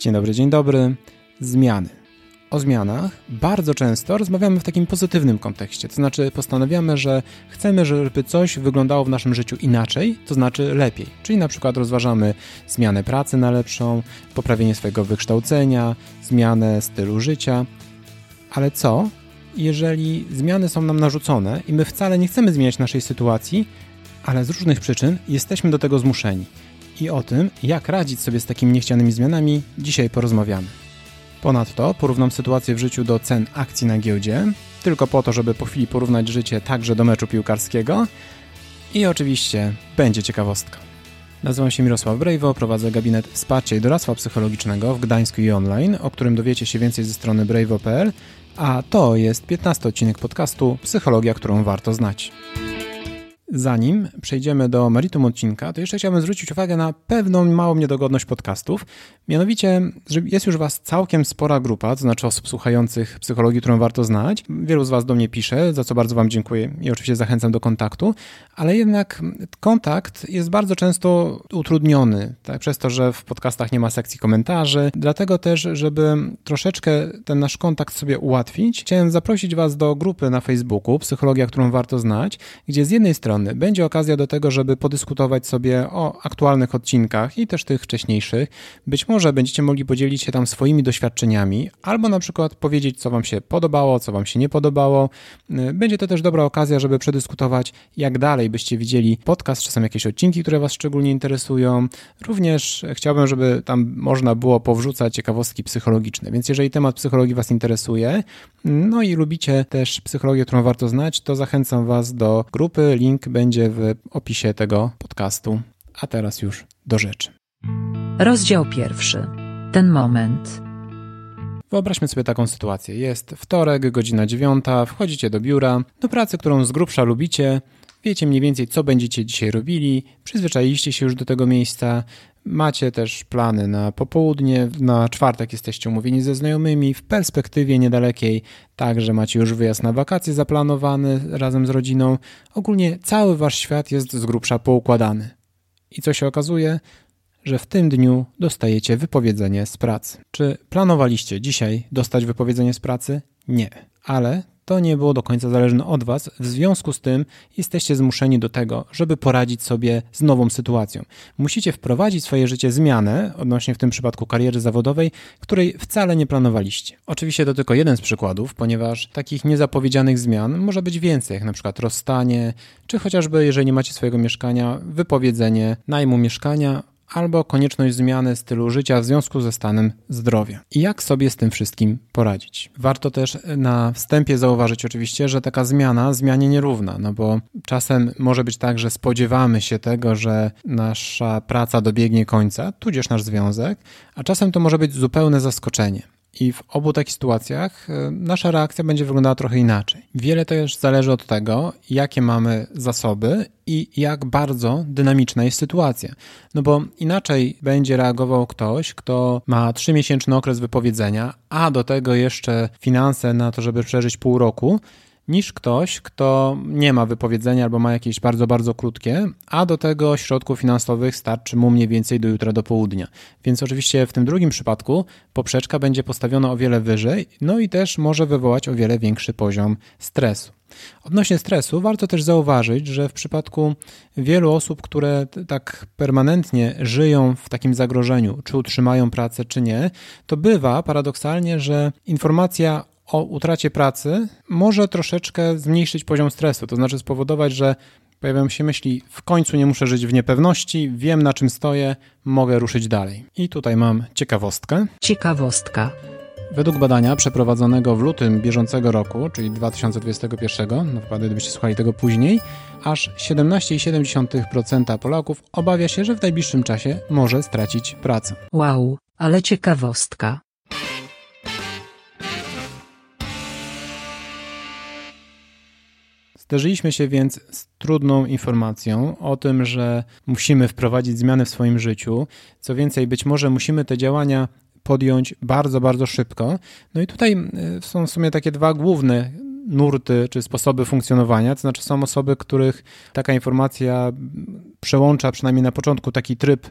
Dzień dobry, dzień dobry. Zmiany. O zmianach bardzo często rozmawiamy w takim pozytywnym kontekście, to znaczy postanawiamy, że chcemy, żeby coś wyglądało w naszym życiu inaczej, to znaczy lepiej. Czyli na przykład rozważamy zmianę pracy na lepszą, poprawienie swojego wykształcenia, zmianę stylu życia. Ale co, jeżeli zmiany są nam narzucone i my wcale nie chcemy zmieniać naszej sytuacji, ale z różnych przyczyn jesteśmy do tego zmuszeni? I o tym, jak radzić sobie z takimi niechcianymi zmianami, dzisiaj porozmawiamy. Ponadto porównam sytuację w życiu do cen akcji na giełdzie, tylko po to, żeby po chwili porównać życie także do meczu piłkarskiego. I oczywiście będzie ciekawostka. Nazywam się Mirosław Brejwo, prowadzę gabinet wsparcia i doradztwa psychologicznego w Gdańsku i online, o którym dowiecie się więcej ze strony brejwo.pl, a to jest 15 odcinek podcastu Psychologia, którą warto znać. Zanim przejdziemy do meritum odcinka, to jeszcze chciałbym zwrócić uwagę na pewną małą niedogodność podcastów. Mianowicie, że jest już Was całkiem spora grupa, to znaczy osób słuchających psychologii, którą warto znać. Wielu z Was do mnie pisze, za co bardzo Wam dziękuję i oczywiście zachęcam do kontaktu, ale jednak kontakt jest bardzo często utrudniony, tak, przez to, że w podcastach nie ma sekcji komentarzy. Dlatego też, żeby troszeczkę ten nasz kontakt sobie ułatwić, chciałem zaprosić Was do grupy na Facebooku Psychologia, którą warto znać, gdzie z jednej strony strony będzie okazja do tego, żeby podyskutować sobie o aktualnych odcinkach i też tych wcześniejszych. Być może będziecie mogli podzielić się tam swoimi doświadczeniami, albo na przykład powiedzieć, co Wam się podobało, co Wam się nie podobało. Będzie to też dobra okazja, żeby przedyskutować, jak dalej byście widzieli podcast, czy są jakieś odcinki, które Was szczególnie interesują. Również chciałbym, żeby tam można było powrzucać ciekawostki psychologiczne, więc jeżeli temat psychologii Was interesuje, no i lubicie też psychologię, którą warto znać, to zachęcam Was do grupy. Link będzie w opisie tego podcastu. A teraz już do rzeczy. Rozdział pierwszy. Ten moment. Wyobraźmy sobie taką sytuację. Jest wtorek, godzina dziewiąta, wchodzicie do biura, do pracy, którą z grubsza lubicie, wiecie mniej więcej, co będziecie dzisiaj robili, przyzwyczailiście się już do tego miejsca, Macie też plany na popołudnie, na czwartek jesteście umówieni ze znajomymi, w perspektywie niedalekiej także macie już wyjazd na wakacje zaplanowany razem z rodziną. Ogólnie cały wasz świat jest z grubsza poukładany. I co się okazuje? Że w tym dniu dostajecie wypowiedzenie z pracy. Czy planowaliście dzisiaj dostać wypowiedzenie z pracy? Nie. Ale to nie było do końca zależne od Was, w związku z tym jesteście zmuszeni do tego, żeby poradzić sobie z nową sytuacją. Musicie wprowadzić w swoje życie zmianę, odnośnie w tym przypadku kariery zawodowej, której wcale nie planowaliście. Oczywiście to tylko jeden z przykładów, ponieważ takich niezapowiedzianych zmian może być więcej, jak na przykład rozstanie, czy chociażby, jeżeli nie macie swojego mieszkania, wypowiedzenie najmu mieszkania albo konieczność zmiany stylu życia w związku ze stanem zdrowia. I jak sobie z tym wszystkim poradzić? Warto też na wstępie zauważyć oczywiście, że taka zmiana zmianie nierówna, no bo czasem może być tak, że spodziewamy się tego, że nasza praca dobiegnie końca, tudzież nasz związek, a czasem to może być zupełne zaskoczenie. I w obu takich sytuacjach e, nasza reakcja będzie wyglądała trochę inaczej. Wiele też zależy od tego, jakie mamy zasoby i jak bardzo dynamiczna jest sytuacja. No bo inaczej będzie reagował ktoś, kto ma trzymiesięczny okres wypowiedzenia, a do tego jeszcze finanse na to, żeby przeżyć pół roku niż ktoś, kto nie ma wypowiedzenia albo ma jakieś bardzo, bardzo krótkie, a do tego środków finansowych starczy mu mniej więcej do jutra do południa. Więc oczywiście w tym drugim przypadku poprzeczka będzie postawiona o wiele wyżej, no i też może wywołać o wiele większy poziom stresu. Odnośnie stresu, warto też zauważyć, że w przypadku wielu osób, które tak permanentnie żyją w takim zagrożeniu, czy utrzymają pracę, czy nie, to bywa paradoksalnie, że informacja o utracie pracy może troszeczkę zmniejszyć poziom stresu, to znaczy spowodować, że pojawiają się myśli, w końcu nie muszę żyć w niepewności, wiem na czym stoję, mogę ruszyć dalej. I tutaj mam ciekawostkę. Ciekawostka. Według badania przeprowadzonego w lutym bieżącego roku, czyli 2021, no wypadek gdybyście słuchali tego później, aż 17,7% Polaków obawia się, że w najbliższym czasie może stracić pracę. Wow, ale ciekawostka. Zderzyliśmy się więc z trudną informacją o tym, że musimy wprowadzić zmiany w swoim życiu. Co więcej, być może musimy te działania podjąć bardzo, bardzo szybko. No i tutaj y, są w sumie takie dwa główne nurty czy sposoby funkcjonowania. To znaczy, są osoby, których taka informacja przełącza przynajmniej na początku taki tryb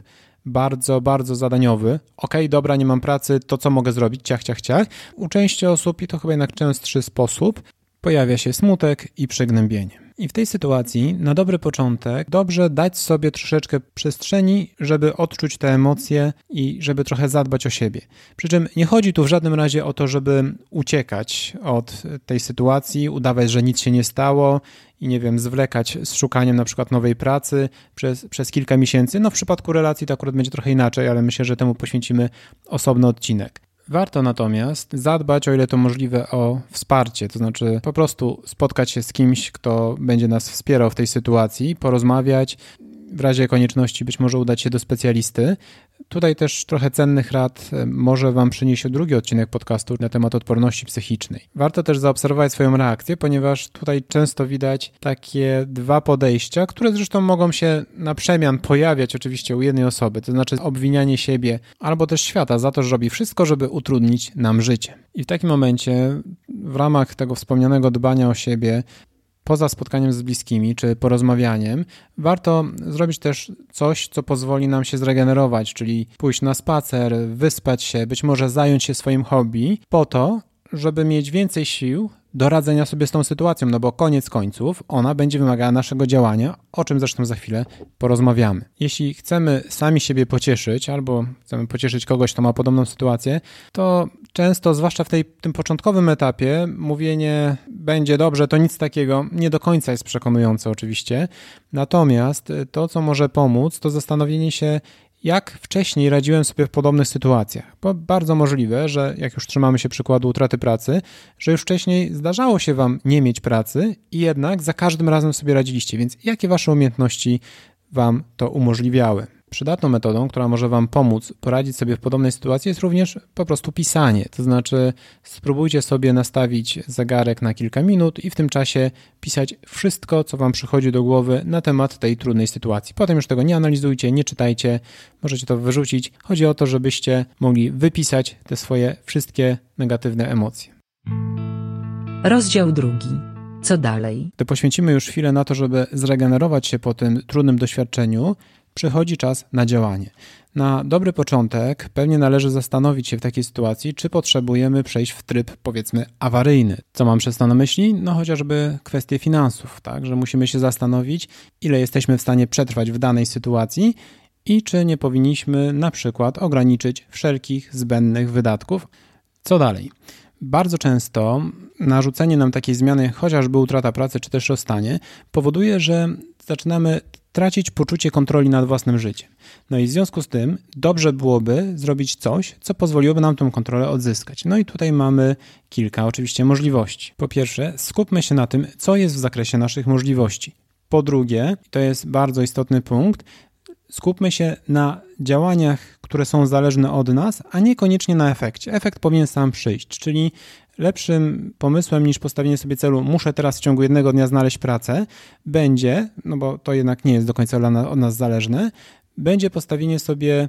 bardzo, bardzo zadaniowy. Okay, dobra, nie mam pracy, to co mogę zrobić? Ciach, ciach, ciach. U części osób, i to chyba jednak częstszy sposób, pojawia się smutek i przygnębienie. I w tej sytuacji, na dobry początek, dobrze dać sobie troszeczkę przestrzeni, żeby odczuć te emocje i żeby trochę zadbać o siebie. Przy czym nie chodzi tu w żadnym razie o to, żeby uciekać od tej sytuacji, udawać, że nic się nie stało i nie wiem, zwlekać z szukaniem na przykład nowej pracy przez, przez kilka miesięcy. No w przypadku relacji to akurat będzie trochę inaczej, ale myślę, że temu poświęcimy osobny odcinek. Warto natomiast zadbać, o ile to możliwe, o wsparcie, to znaczy po prostu spotkać się z kimś, kto będzie nas wspierał w tej sytuacji, porozmawiać, w razie konieczności być może udać się do specjalisty. Tutaj też trochę cennych rad e, może Wam przynieść drugi odcinek podcastu na temat odporności psychicznej. Warto też zaobserwować swoją reakcję, ponieważ tutaj często widać takie dwa podejścia, które zresztą mogą się na przemian pojawiać oczywiście u jednej osoby, to znaczy obwinianie siebie albo też świata za to, że robi wszystko, żeby utrudnić nam życie. I w takim momencie w ramach tego wspomnianego dbania o siebie poza spotkaniem z bliskimi czy porozmawianiem, warto zrobić też coś, co pozwoli nam się zregenerować, czyli pójść na spacer, wyspać się, być może zająć się swoim hobby, po to, żeby mieć więcej sił do radzenia sobie z tą sytuacją, no bo koniec końców ona będzie wymagała naszego działania, o czym zresztą za chwilę porozmawiamy. Jeśli chcemy sami siebie pocieszyć albo chcemy pocieszyć kogoś, kto ma podobną sytuację, to często, zwłaszcza w tej, tym początkowym etapie, mówienie będzie dobrze, to nic takiego nie do końca jest przekonujące oczywiście. Natomiast to, co może pomóc, to zastanowienie się, jak wcześniej radziłem sobie w podobnych sytuacjach. Bo bardzo możliwe, że jak już trzymamy się przykładu utraty pracy, że już wcześniej zdarzało się Wam nie mieć pracy i jednak za każdym razem sobie radziliście. Więc jakie Wasze umiejętności Wam to umożliwiały? Przydatną metodą, która może Wam pomóc poradzić sobie w podobnej sytuacji, jest również po prostu pisanie. To znaczy, spróbujcie sobie nastawić zegarek na kilka minut i w tym czasie pisać wszystko, co Wam przychodzi do głowy na temat tej trudnej sytuacji. Potem już tego nie analizujcie, nie czytajcie, możecie to wyrzucić. Chodzi o to, żebyście mogli wypisać te swoje wszystkie negatywne emocje. Rozdział drugi. Co dalej? To poświęcimy już chwilę na to, żeby zregenerować się po tym trudnym doświadczeniu przychodzi czas na działanie. Na dobry początek pewnie należy zastanowić się w takiej sytuacji, czy potrzebujemy przejść w tryb powiedzmy awaryjny. Co mam przez to na myśli? No chociażby kwestie finansów, tak, że musimy się zastanowić, ile jesteśmy w stanie przetrwać w danej sytuacji i czy nie powinniśmy na przykład ograniczyć wszelkich zbędnych wydatków. Co dalej? Bardzo często narzucenie nam takiej zmiany, chociażby utrata pracy czy też rozstanie, powoduje, że zaczynamy tracić poczucie kontroli nad własnym życiem. No i w związku z tym dobrze byłoby zrobić coś, co pozwoliłoby nam tę kontrolę odzyskać. No i tutaj mamy kilka oczywiście możliwości. Po pierwsze, skupmy się na tym, co jest w zakresie naszych możliwości. Po drugie, to jest bardzo istotny punkt, skupmy się na działaniach, które są zależne od nas, a niekoniecznie na efekcie. Efekt powinien sam przyjść, czyli lepszym pomysłem niż postawienie sobie celu, muszę teraz w ciągu jednego dnia znaleźć pracę, będzie, no bo to jednak nie jest do końca od nas zależne, będzie postawienie sobie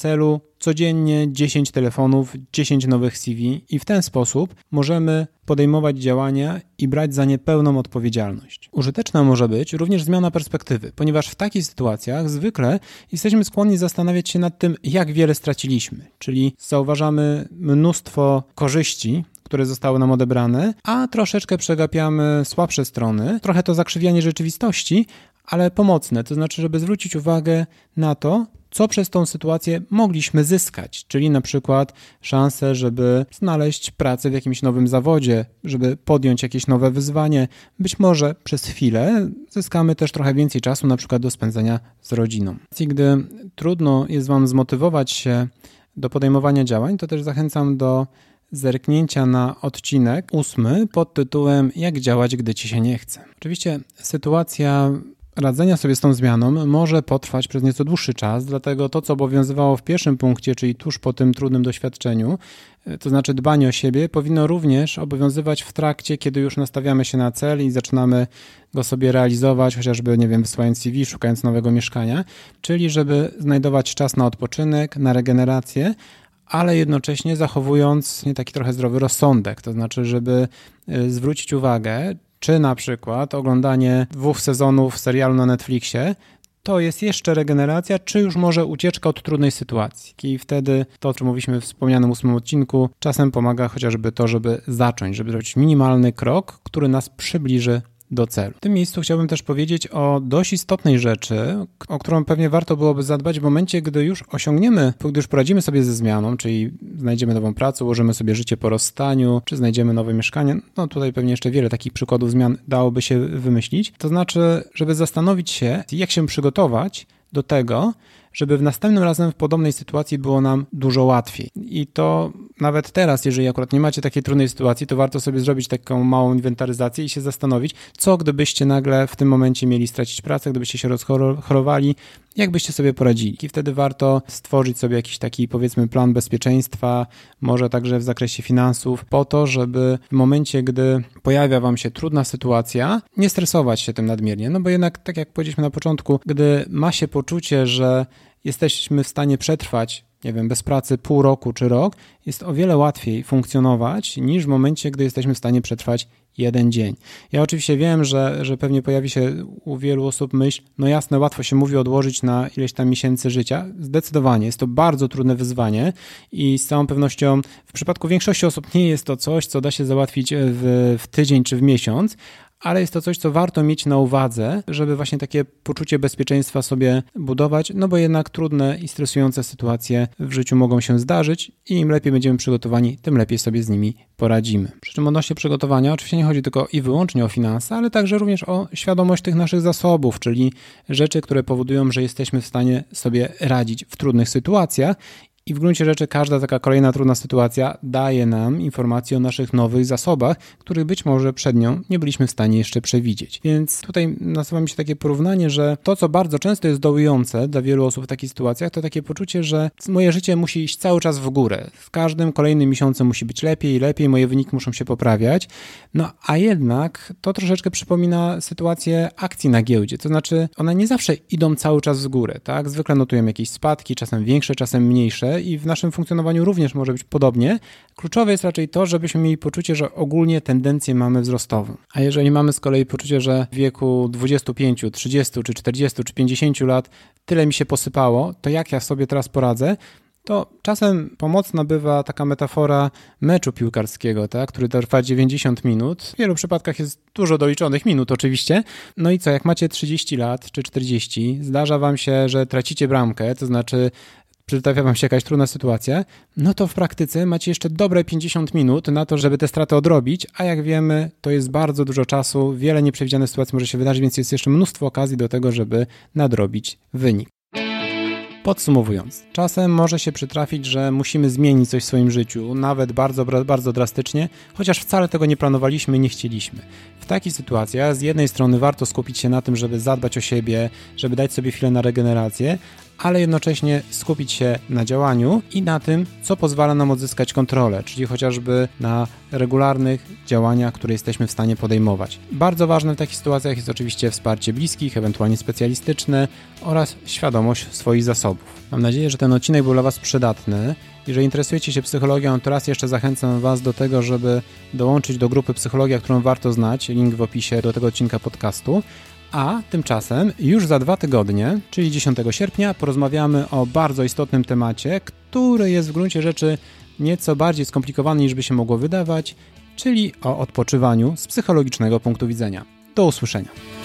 celu codziennie 10 telefonów, 10 nowych CV i w ten sposób możemy podejmować działania i brać za nie pełną odpowiedzialność. Użyteczna może być również zmiana perspektywy, ponieważ w takich sytuacjach zwykle jesteśmy skłonni zastanawiać się nad tym, jak wiele straciliśmy, czyli zauważamy mnóstwo korzyści, które zostały nam odebrane, a troszeczkę przegapiamy słabsze strony, trochę to zakrzywianie rzeczywistości, ale pomocne, to znaczy, żeby zwrócić uwagę na to, co przez tą sytuację mogliśmy zyskać, czyli na przykład szansę, żeby znaleźć pracę w jakimś nowym zawodzie, żeby podjąć jakieś nowe wyzwanie. Być może przez chwilę zyskamy też trochę więcej czasu, na przykład do spędzenia z rodziną. Gdy trudno jest Wam zmotywować się do podejmowania działań, to też zachęcam do zerknięcia na odcinek ósmy pod tytułem Jak działać, gdy ci się nie chce. Oczywiście sytuacja radzenia sobie z tą zmianą może potrwać przez nieco dłuższy czas, dlatego to, co obowiązywało w pierwszym punkcie, czyli tuż po tym trudnym doświadczeniu, to znaczy dbanie o siebie, powinno również obowiązywać w trakcie, kiedy już nastawiamy się na cel i zaczynamy go sobie realizować, chociażby, nie wiem, wysyłając CV, szukając nowego mieszkania, czyli żeby znajdować czas na odpoczynek, na regenerację, ale jednocześnie zachowując taki trochę zdrowy rozsądek, to znaczy, żeby y, zwrócić uwagę, czy na przykład oglądanie dwóch sezonów serialu na Netflixie to jest jeszcze regeneracja, czy już może ucieczka od trudnej sytuacji. I wtedy to, o czym mówiliśmy w wspomnianym ósmym odcinku, czasem pomaga chociażby to, żeby zacząć, żeby zrobić minimalny krok, który nas przybliży do celu. W tym miejscu chciałbym też powiedzieć o dość istotnej rzeczy, o którą pewnie warto byłoby zadbać w momencie, gdy już osiągniemy, gdy już poradzimy sobie ze zmianą, czyli znajdziemy nową pracę, ułożymy sobie życie po rozstaniu, czy znajdziemy nowe mieszkanie. No tutaj pewnie jeszcze wiele takich przykładów zmian dałoby się wymyślić. To znaczy, żeby zastanowić się, jak się przygotować do tego, żeby w następnym razem w podobnej sytuacji było nam dużo łatwiej. I to nawet teraz, jeżeli akurat nie macie takiej trudnej sytuacji, to warto sobie zrobić taką małą inwentaryzację i się zastanowić, co gdybyście nagle w tym momencie mieli stracić pracę, gdybyście się rozchorowali, jak byście sobie poradzili. I wtedy warto stworzyć sobie jakiś taki, powiedzmy, plan bezpieczeństwa, może także w zakresie finansów, po to, żeby w momencie, gdy pojawia Wam się trudna sytuacja, nie stresować się tym nadmiernie. No bo jednak, tak jak powiedzieliśmy na początku, gdy ma się poczucie, że jesteśmy w stanie przetrwać nie wiem, bez pracy pół roku czy rok, jest o wiele łatwiej funkcjonować niż w momencie, gdy jesteśmy w stanie przetrwać jeden dzień. Ja oczywiście wiem, że, że pewnie pojawi się u wielu osób myśl, no jasne, łatwo się mówi odłożyć na ileś tam miesięcy życia. Zdecydowanie, jest to bardzo trudne wyzwanie i z całą pewnością w przypadku większości osób nie jest to coś, co da się załatwić w, w tydzień czy w miesiąc, ale jest to coś, co warto mieć na uwadze, żeby właśnie takie poczucie bezpieczeństwa sobie budować, no bo jednak trudne i stresujące sytuacje w życiu mogą się zdarzyć i im lepiej będziemy przygotowani, tym lepiej sobie z nimi poradzimy. Przy czym odnośnie przygotowania, oczywiście nie chodzi tylko i wyłącznie o finanse, ale także również o świadomość tych naszych zasobów, czyli rzeczy, które powodują, że jesteśmy w stanie sobie radzić w trudnych sytuacjach i w gruncie rzeczy każda taka kolejna trudna sytuacja daje nam informacje o naszych nowych zasobach, których być może przed nią nie byliśmy w stanie jeszcze przewidzieć. Więc tutaj nasuwa mi się takie porównanie, że to, co bardzo często jest dołujące dla wielu osób w takich sytuacjach, to takie poczucie, że moje życie musi iść cały czas w górę. W każdym kolejnym miesiącu musi być lepiej i lepiej, moje wyniki muszą się poprawiać. No a jednak to troszeczkę przypomina sytuację akcji na giełdzie. To znaczy, one nie zawsze idą cały czas w górę, tak? Zwykle notujemy jakieś spadki, czasem większe, czasem mniejsze i w naszym funkcjonowaniu również może być podobnie. Kluczowe jest raczej to, żebyśmy mieli poczucie, że ogólnie tendencję mamy wzrostową. A jeżeli mamy z kolei poczucie, że w wieku 25, 30 czy 40 czy 50 lat tyle mi się posypało, to jak ja sobie teraz poradzę? to czasem pomocna bywa taka metafora meczu piłkarskiego, tak, który trwa 90 minut. W wielu przypadkach jest dużo doliczonych minut oczywiście. No i co, jak macie 30 lat czy 40, zdarza wam się, że tracicie bramkę, to znaczy przytrafia wam się jakaś trudna sytuacja, no to w praktyce macie jeszcze dobre 50 minut na to, żeby te straty odrobić, a jak wiemy, to jest bardzo dużo czasu, wiele nieprzewidzianych sytuacji może się wydarzyć, więc jest jeszcze mnóstwo okazji do tego, żeby nadrobić wynik. Podsumowując, czasem może się przytrafić, że musimy zmienić coś w swoim życiu, nawet bardzo, bardzo drastycznie, chociaż wcale tego nie planowaliśmy nie chcieliśmy. W takich sytuacjach z jednej strony warto skupić się na tym, żeby zadbać o siebie, żeby dać sobie chwilę na regenerację, ale jednocześnie skupić się na działaniu i na tym, co pozwala nam odzyskać kontrolę, czyli chociażby na regularnych działaniach, które jesteśmy w stanie podejmować. Bardzo ważne w takich sytuacjach jest oczywiście wsparcie bliskich, ewentualnie specjalistyczne oraz świadomość swoich zasobów. Mam nadzieję, że ten odcinek był dla Was przydatny. Jeżeli interesujecie się psychologią, to raz jeszcze zachęcam Was do tego, żeby dołączyć do grupy Psychologia, którą warto znać. Link w opisie do tego odcinka podcastu. A tymczasem już za dwa tygodnie, czyli 10 sierpnia, porozmawiamy o bardzo istotnym temacie, który jest w gruncie rzeczy nieco bardziej skomplikowany niż by się mogło wydawać, czyli o odpoczywaniu z psychologicznego punktu widzenia. Do usłyszenia.